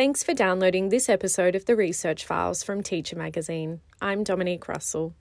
Thanks for downloading this episode of the Research Files from Teacher Magazine. I'm Dominique Russell.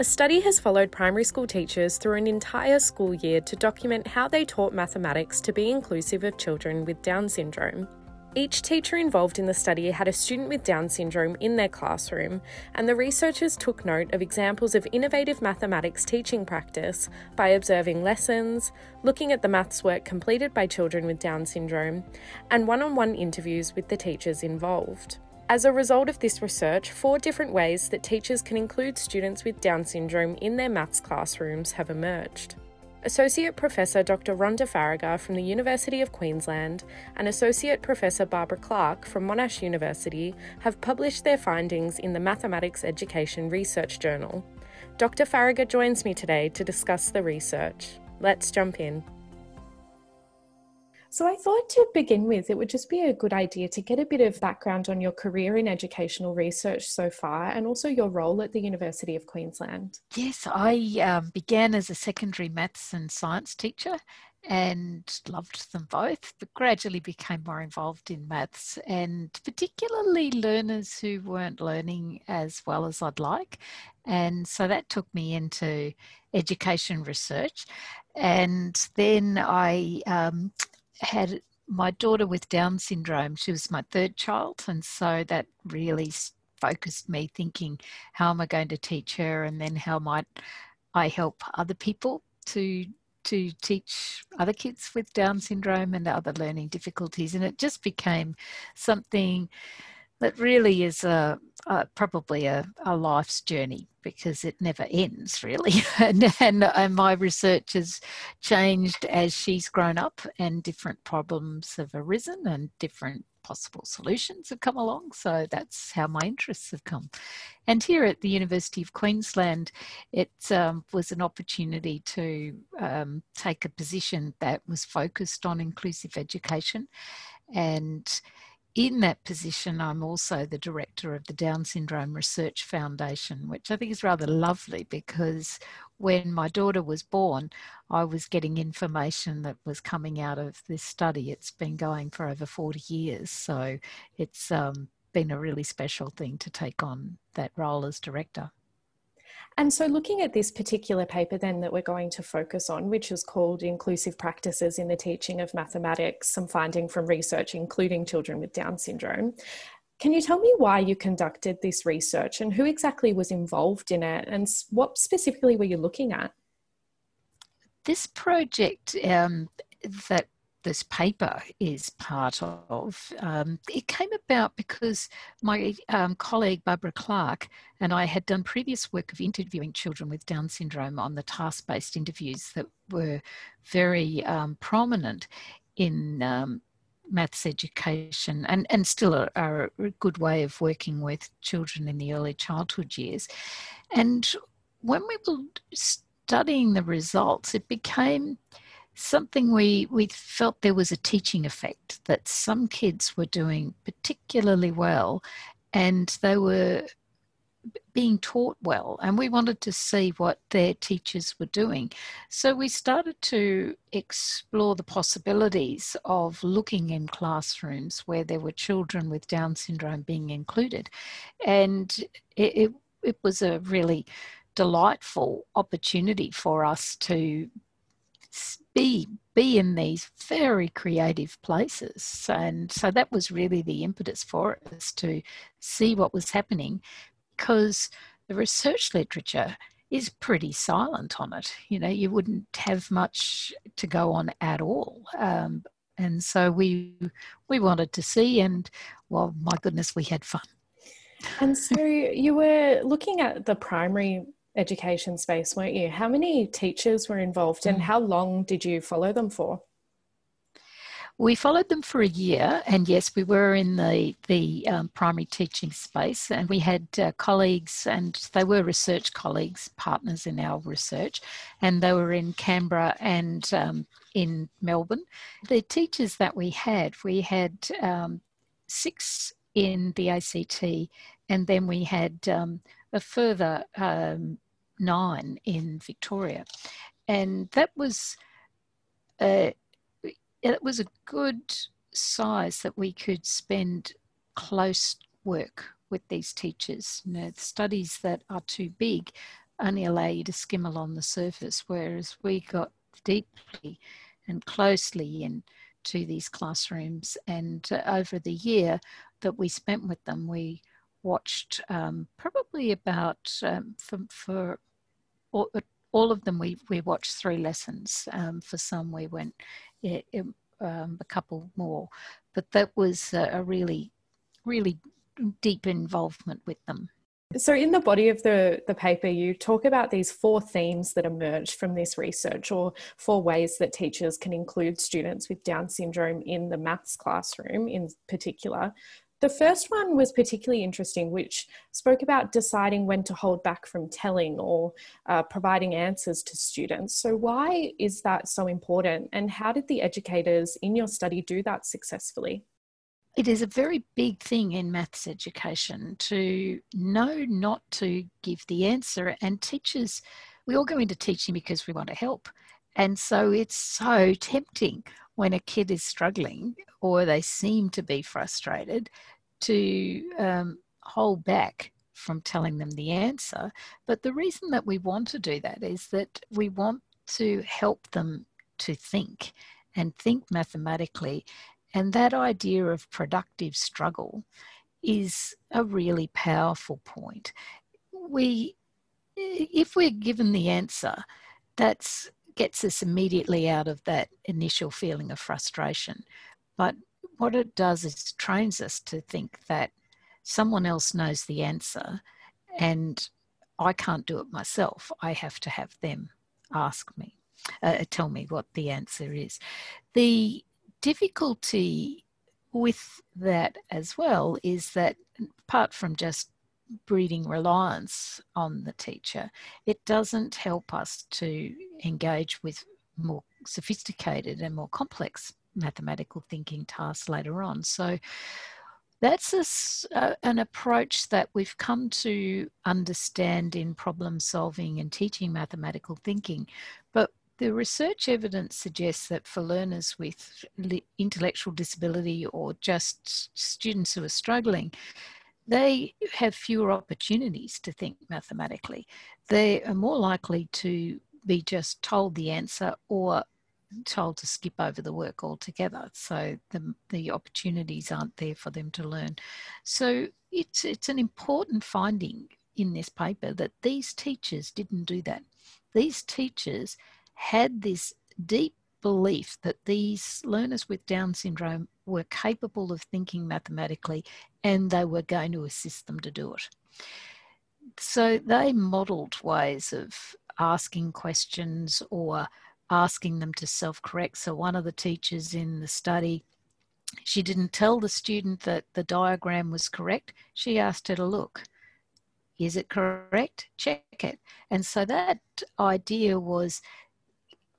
A study has followed primary school teachers through an entire school year to document how they taught mathematics to be inclusive of children with Down syndrome. Each teacher involved in the study had a student with Down syndrome in their classroom, and the researchers took note of examples of innovative mathematics teaching practice by observing lessons, looking at the maths work completed by children with Down syndrome, and one on one interviews with the teachers involved. As a result of this research, four different ways that teachers can include students with Down syndrome in their maths classrooms have emerged. Associate Professor Dr. Rhonda Faragher from the University of Queensland and Associate Professor Barbara Clarke from Monash University have published their findings in the Mathematics Education Research Journal. Dr. Faragher joins me today to discuss the research. Let's jump in. So I thought to begin with, it would just be a good idea to get a bit of background on your career in educational research so far and also your role at the University of Queensland. Yes, I um, began as a secondary maths and science teacher and loved them both, but gradually became more involved in maths and particularly learners who weren't learning as well as I'd like. And so that took me into education research. And then I um, had my daughter with Down syndrome. She was my third child, and so that really focused me thinking, how am I going to teach her, and then how might I help other people to to teach other kids with Down syndrome and other learning difficulties, and it just became something that really is a, a probably a, a, life's journey because it never ends really. And, and, and, my research has changed as she's grown up and different problems have arisen and different possible solutions have come along. So that's how my interests have come. And here at the university of queensland it um, was an opportunity to um, take a position that was focused on inclusive education. And in that position, I'm also the director of the Down Syndrome Research Foundation, which I think is rather lovely because when my daughter was born, I was getting information that was coming out of this study. It's been going for over 40 years, so it's um, been a really special thing to take on that role as director. And so, looking at this particular paper, then that we're going to focus on, which is called Inclusive Practices in the Teaching of Mathematics, some finding from research, including children with Down syndrome. Can you tell me why you conducted this research and who exactly was involved in it and what specifically were you looking at? This project um, that this paper is part of. Um, it came about because my um, colleague Barbara Clarke and I had done previous work of interviewing children with Down syndrome on the task based interviews that were very um, prominent in um, maths education and, and still are, are a good way of working with children in the early childhood years. And when we were studying the results, it became something we we felt there was a teaching effect that some kids were doing particularly well and they were being taught well and we wanted to see what their teachers were doing. So we started to explore the possibilities of looking in classrooms where there were children with down syndrome being included. And it, it, it was a really delightful opportunity for us to be be in these very creative places. And so that was really the impetus for us to see what was happening because the research literature is pretty silent on it. You know you wouldn't have much to go on at all. Um, and so we we wanted to see and well my goodness we had fun. And so you were looking at the primary education space, weren't you? How many teachers were involved and mm. how long did you follow them for? We followed them for a year, and yes, we were in the the um, primary teaching space, and we had uh, colleagues, and they were research colleagues, partners in our research, and they were in Canberra and um, in Melbourne. The teachers that we had, we had um, six in the ACT, and then we had um, a further um, nine in Victoria, and that was. Uh, it was a good size that we could spend close work with these teachers. You know, studies that are too big only allow you to skim along the surface, whereas we got deeply and closely into these classrooms. And uh, over the year that we spent with them, we watched um, probably about um, for, for all, all, of them, we, we watched three lessons. Um, for some, we went it, um, a couple more, but that was a, a really, really deep involvement with them. So, in the body of the, the paper, you talk about these four themes that emerge from this research, or four ways that teachers can include students with Down syndrome in the maths classroom in particular. The first one was particularly interesting, which spoke about deciding when to hold back from telling or uh, providing answers to students. So, why is that so important? And how did the educators in your study do that successfully? It is a very big thing in maths education to know not to give the answer, and teachers, we all go into teaching because we want to help. And so it's so tempting when a kid is struggling or they seem to be frustrated to um, hold back from telling them the answer. But the reason that we want to do that is that we want to help them to think and think mathematically. And that idea of productive struggle is a really powerful point. We, if we're given the answer, that's gets us immediately out of that initial feeling of frustration. But what it does is trains us to think that someone else knows the answer and I can't do it myself. I have to have them ask me, uh, tell me what the answer is. The difficulty with that as well is that apart from just breeding reliance on the teacher, it doesn't help us to engage with more sophisticated and more complex mathematical thinking tasks later on. So that's a, uh, an approach that we've come to understand in problem solving and teaching mathematical thinking. But the research evidence suggests that for learners with intellectual disability or just students who are struggling, they have fewer opportunities to think mathematically. They are more likely to be just told the answer or told to skip over the work altogether. So the, the opportunities aren't there for them to learn. So it's, it's an important finding in this paper that these teachers didn't do that. These teachers had this deep belief that these learners with Down syndrome were capable of thinking mathematically and they were going to assist them to do it. So they modelled ways of asking questions or asking them to self correct. So, one of the teachers in the study, she didn't tell the student that the diagram was correct. She asked her to look. Is it correct? Check it. And so that idea was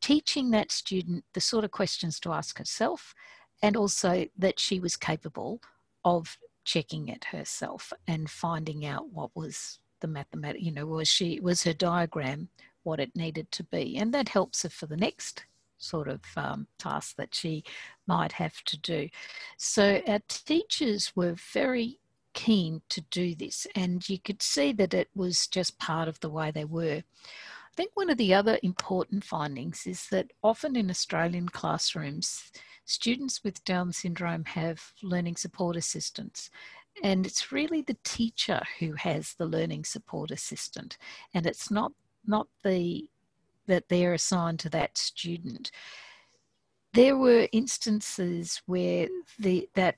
teaching that student the sort of questions to ask herself and also that she was capable of checking it herself and finding out what was the mathematic you know was she was her diagram what it needed to be. And that helps her for the next sort of um, task that she might have to do. So our teachers were very keen to do this, and you could see that it was just part of the way they were. Think one of the other important findings is that often in Australian classrooms, students with Down syndrome have learning support assistants. And it's really the teacher who has the learning support assistant. And it's not not the that they're assigned to that student. There were instances where the that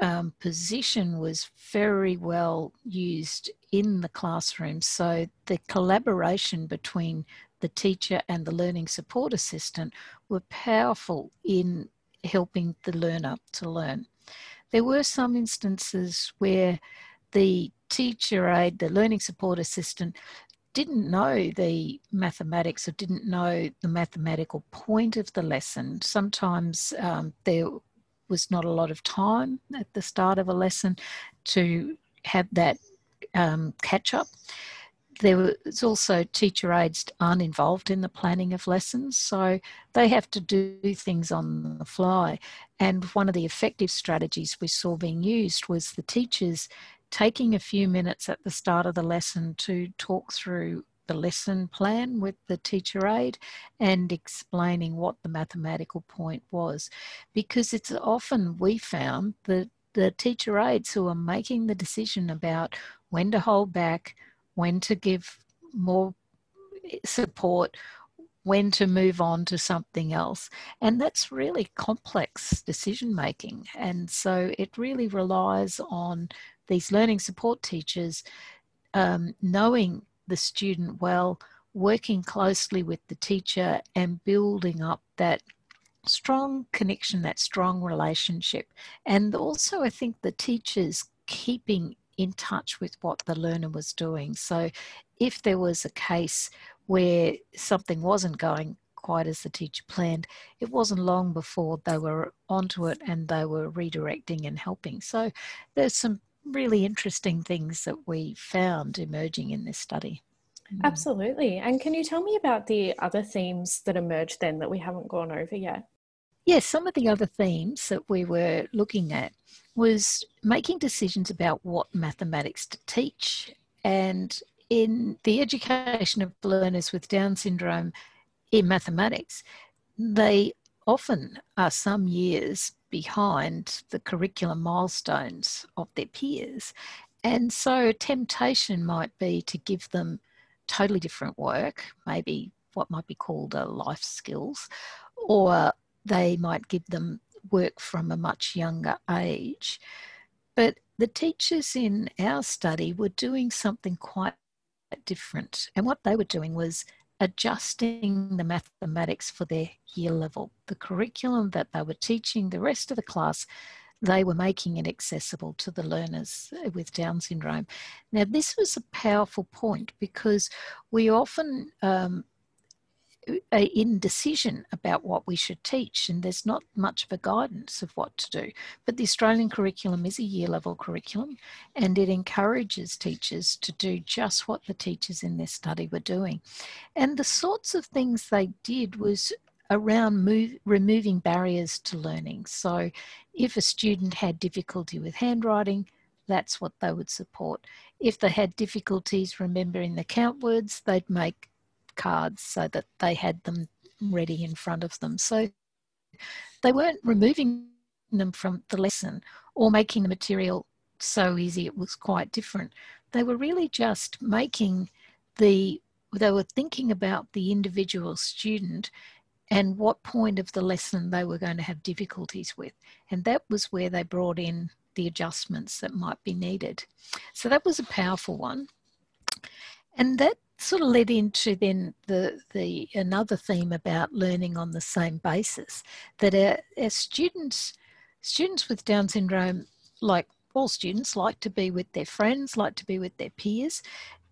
um, position was very well used in the classroom. So the collaboration between the teacher and the learning support assistant were powerful in helping the learner to learn. There were some instances where the teacher aide, the learning support assistant, didn't know the mathematics or didn't know the mathematical point of the lesson. Sometimes um, there was not a lot of time at the start of a lesson to have that um, catch up. There was also teacher aides aren't involved in the planning of lessons, so they have to do things on the fly. And one of the effective strategies we saw being used was the teachers taking a few minutes at the start of the lesson to talk through the lesson plan with the teacher aide and explaining what the mathematical point was. Because it's often we found that the teacher aides who are making the decision about when to hold back, when to give more support, when to move on to something else. And that's really complex decision making. And so it really relies on these learning support teachers um, knowing the student well, working closely with the teacher, and building up that strong connection, that strong relationship. And also, I think the teachers keeping in touch with what the learner was doing. So, if there was a case where something wasn't going quite as the teacher planned, it wasn't long before they were onto it and they were redirecting and helping. So, there's some really interesting things that we found emerging in this study. Mm. Absolutely. And can you tell me about the other themes that emerged then that we haven't gone over yet? Yes, some of the other themes that we were looking at was making decisions about what mathematics to teach. And in the education of learners with Down syndrome in mathematics, they often are some years behind the curriculum milestones of their peers. And so, temptation might be to give them totally different work, maybe what might be called a life skills, or they might give them work from a much younger age. But the teachers in our study were doing something quite different. And what they were doing was adjusting the mathematics for their year level. The curriculum that they were teaching the rest of the class, they were making it accessible to the learners with Down syndrome. Now, this was a powerful point because we often um, indecision about what we should teach, and there's not much of a guidance of what to do. But the Australian curriculum is a year level curriculum, and it encourages teachers to do just what the teachers in this study were doing. And the sorts of things they did was around move, removing barriers to learning. So, if a student had difficulty with handwriting, that's what they would support. If they had difficulties remembering the count words, they'd make cards so that they had them ready in front of them. So they weren't removing them from the lesson or making the material so easy it was quite different. They were really just making the, they were thinking about the individual student and what point of the lesson they were going to have difficulties with. And that was where they brought in the adjustments that might be needed. So that was a powerful one. And that sort of led into then the the another theme about learning on the same basis that our, our students students with Down syndrome, like all students, like to be with their friends, like to be with their peers,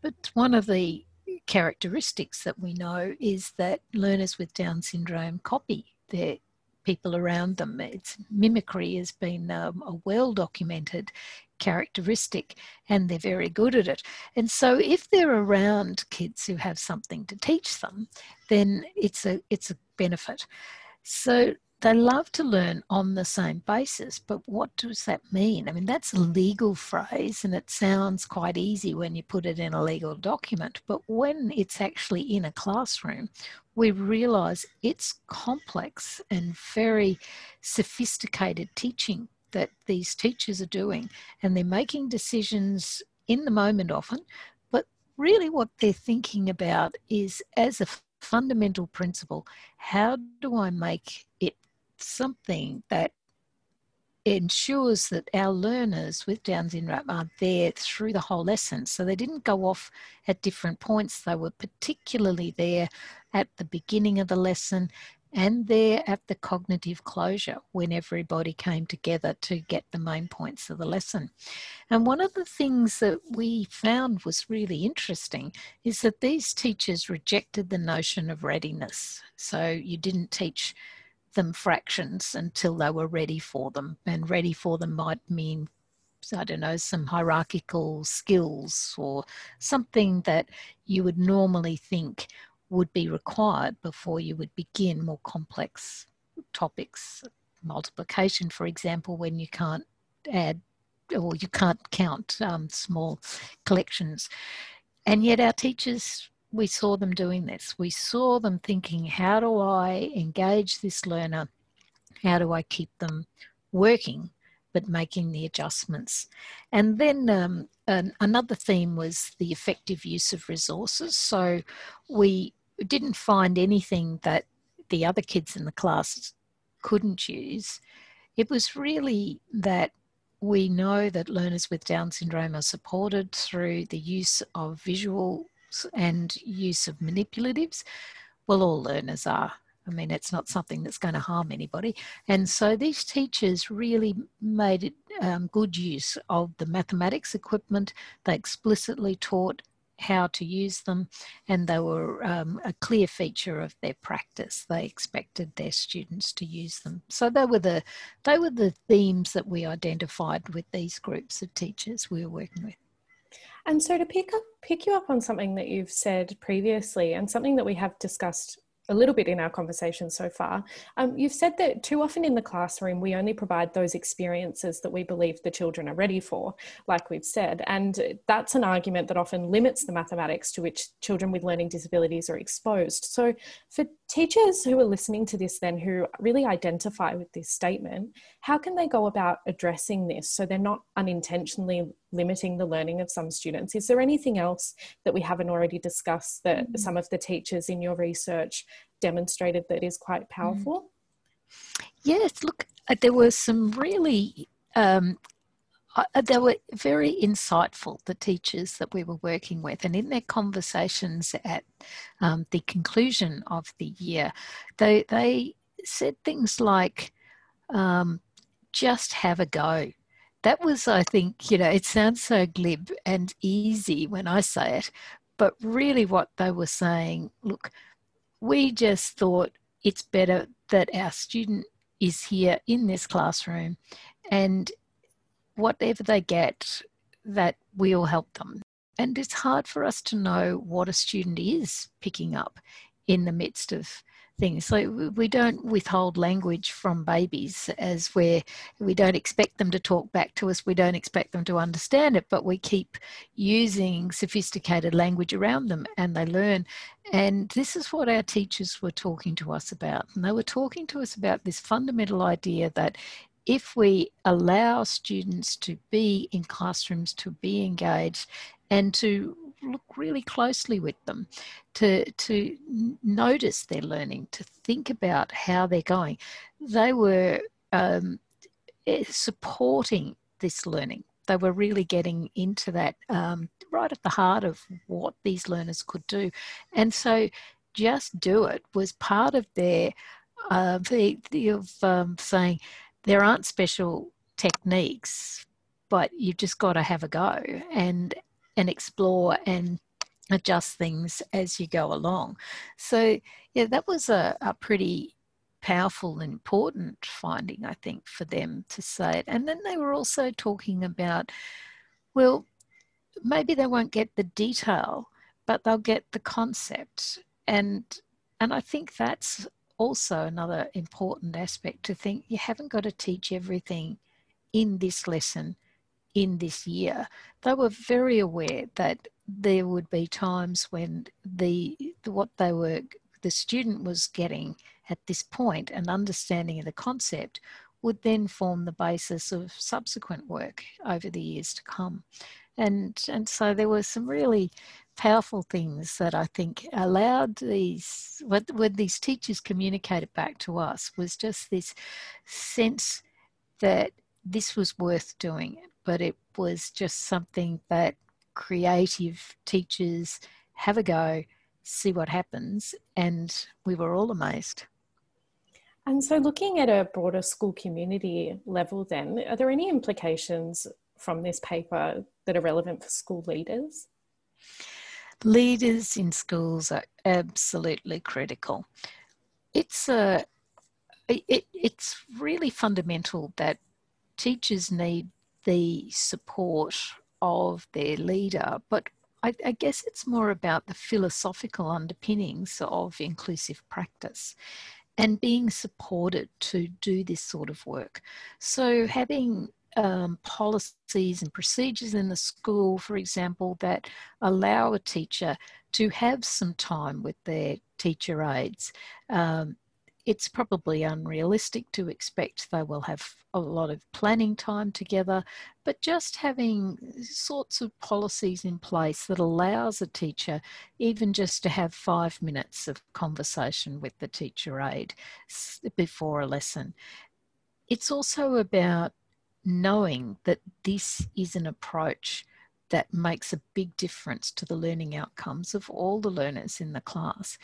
but one of the characteristics that we know is that learners with Down syndrome copy their people around them. It's mimicry has been um, a well documented characteristic and they're very good at it. And so if they're around kids who have something to teach them, then it's a it's a benefit. So they love to learn on the same basis, but what does that mean? I mean, that's a legal phrase and it sounds quite easy when you put it in a legal document, but when it's actually in a classroom, we realize it's complex and very sophisticated teaching that these teachers are doing, and they're making decisions in the moment often, but really what they're thinking about is as a fundamental principle, how do I make it something that ensures that our learners with Down syndrome are there through the whole lesson. So they didn't go off at different points. They were particularly there at the beginning of the lesson and there at the cognitive closure when everybody came together to get the main points of the lesson. And one of the things that we found was really interesting is that these teachers rejected the notion of readiness. So you didn't teach them fractions until they were ready for them, and ready for them might mean I don't know, some hierarchical skills or something that you would normally think would be required before you would begin more complex topics. Multiplication, for example, when you can't add or you can't count um, small collections. And yet, our teachers, we saw them doing this. We saw them thinking, how do I engage this learner? How do I keep them working, but making the adjustments? And then um, an, another theme was the effective use of resources. So we didn't find anything that the other kids in the class couldn't use. It was really that we know that learners with Down syndrome are supported through the use of visuals and use of manipulatives. Well, all learners are. I mean, it's not something that's going to harm anybody. And so these teachers really made um, good use of the mathematics equipment. They explicitly taught how to use them, and they were um, a clear feature of their practice. They expected their students to use them. So they were the they were the themes that we identified with these groups of teachers we were working with. And so to pick up pick you up on something that you've said previously and something that we have discussed a little bit in our conversation so far. Um, you've said that too often in the classroom, we only provide those experiences that we believe the children are ready for, like we've said. And that's an argument that often limits the mathematics to which children with learning disabilities are exposed. So, for teachers who are listening to this, then who really identify with this statement, how can they go about addressing this so they're not unintentionally limiting the learning of some students? Is there anything else that we haven't already discussed that mm-hmm. some of the teachers in your research demonstrated that is quite mm. powerful? Yes, look, uh, there were some really um, they were very insightful, the teachers that we were working with. And in their conversations at um, the conclusion of the year, they, they said things like, um, just have a go. That was, I think, you know, it sounds so glib and easy when I say it, but really what they were saying, look, we just thought it's better that our student is here in this classroom and whatever they get, that we'll help them. And it's hard for us to know what a student is picking up in the midst of things. So we don't withhold language from babies as where we don't expect them to talk back to us, we don't expect them to understand it, but we keep using sophisticated language around them and they learn. And this is what our teachers were talking to us about. And they were talking to us about this fundamental idea that if we allow students to be in classrooms, to be engaged, and to look really closely with them, to, to notice their learning, to think about how they're going, they were um, eh, supporting this learning. They were really getting into that um, right at the heart of what these learners could do. And so just do it was part of their uh, the, the of um, saying there aren't special techniques, but you've just got to have a go and and explore and adjust things as you go along. So yeah, that was a, a pretty powerful and important finding, I think, for them to say it. And then they were also talking about, well, maybe they won't get the detail, but they'll get the concept. And and I think that's also another important aspect to think you haven't got to teach everything in this lesson in this year. They were very aware that there would be times when the what they were the student was getting at this point and understanding of the concept would then form the basis of subsequent work over the years to come. And and so there were some really powerful things that I think allowed these, when these teachers communicated back to us, was just this sense that this was worth doing, but it was just something that creative teachers have a go, see what happens, and we were all amazed. And so, looking at a broader school community level, then, are there any implications from this paper that are relevant for school leaders? Leaders in schools are absolutely critical. It's a it, it's really fundamental that teachers need the support of their leader, but I, I, guess it's more about the philosophical underpinnings of inclusive practice and being supported to do this sort of work. So, having um, policies and procedures in the school, for example, that allow a teacher to have some time with their teacher aides. Um, it's probably unrealistic to expect they will have a lot of planning time together, but just having sorts of policies in place that allows a teacher even just to have five minutes of conversation with the teacher aide before a lesson. It's also about knowing that this is an approach that makes a big difference to the learning outcomes of all the learners in the class.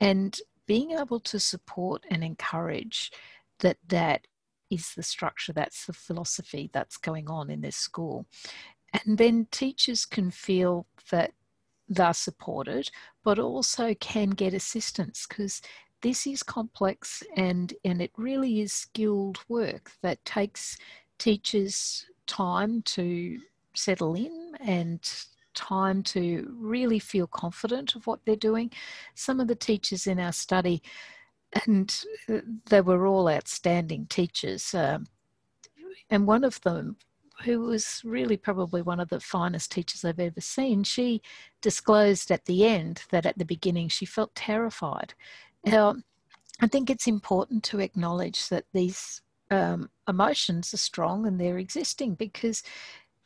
And being able to support and encourage that that is the structure, that's the philosophy that's going on in this school. And then teachers can feel that they're supported, but also can get assistance because this is complex and, and it really is skilled work that takes teachers time to settle in and time to really feel confident of what they're doing. Some of the teachers in our study, and they were all outstanding teachers, um, and one of them who was really probably one of the finest teachers I've ever seen, she disclosed at the end that at the beginning she felt terrified. Now, I think it's important to acknowledge that these um, emotions are strong and they're existing because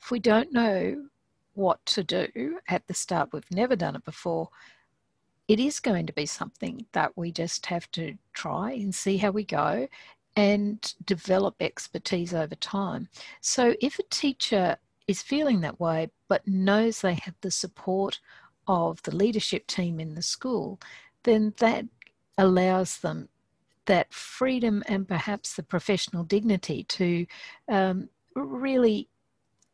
if we don't know what to do at the start, we've never done it before, it is going to be something that we just have to try and see how we go and develop expertise over time. So if a teacher is feeling that way but knows they have the support of the leadership team in the school, then that allows them that freedom and perhaps the professional dignity to um, really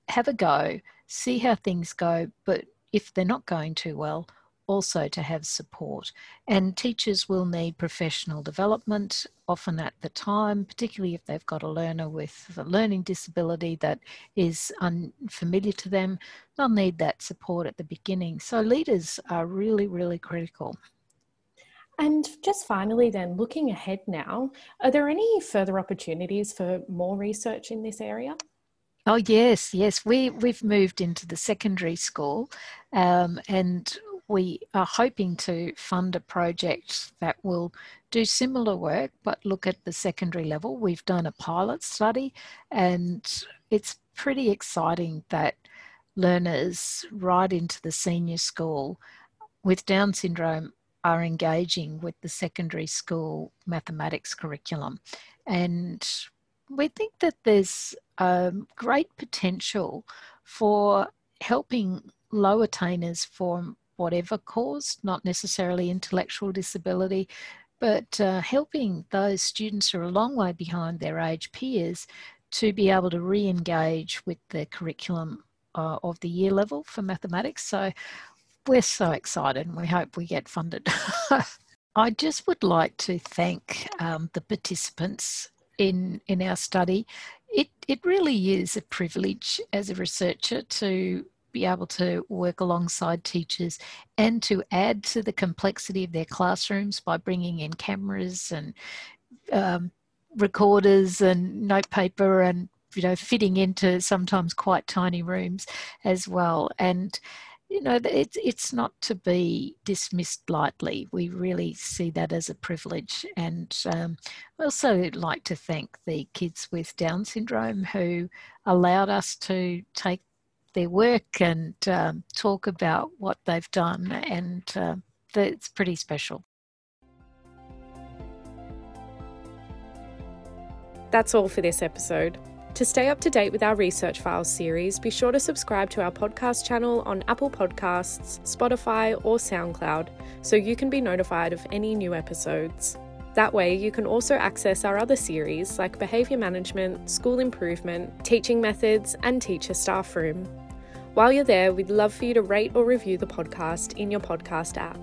have a go, see how things go, but if they're not going too well, also to have support. And teachers will need professional development often at the time, particularly if they've got a learner with a learning disability that is unfamiliar to them. They'll need that support at the beginning. So leaders are really, really critical. And just finally, then, looking ahead now, are there any further opportunities for more research in this area? Oh yes, yes. We we've moved into the secondary school, um, and we are hoping to fund a project that will do similar work but look at the secondary level. We've done a pilot study, and it's pretty exciting that learners right into the senior school with Down syndrome are engaging with the secondary school mathematics curriculum. And we think that there's um, great potential for helping low attainers from whatever cause, not necessarily intellectual disability, but uh, helping those students who are a long way behind their age peers to be able to re engage with the curriculum uh, of the year level for mathematics. So we're so excited and we hope we get funded. I just would like to thank um, the participants in in our study. It it really is a privilege as a researcher to be able to work alongside teachers and to add to the complexity of their classrooms by bringing in cameras and um, recorders and notepaper and you know fitting into sometimes quite tiny rooms as well and you know, it's it's not to be dismissed lightly. We really see that as a privilege, and um, I also like to thank the kids with Down syndrome who allowed us to take their work and um, talk about what they've done, and uh, it's pretty special. That's all for this episode. To stay up to date with our Research Files series, be sure to subscribe to our podcast channel on Apple Podcasts, Spotify, or SoundCloud so you can be notified of any new episodes. That way, you can also access our other series like Behaviour Management, School Improvement, Teaching Methods, and Teacher Staff Room. While you're there, we'd love for you to rate or review the podcast in your podcast app.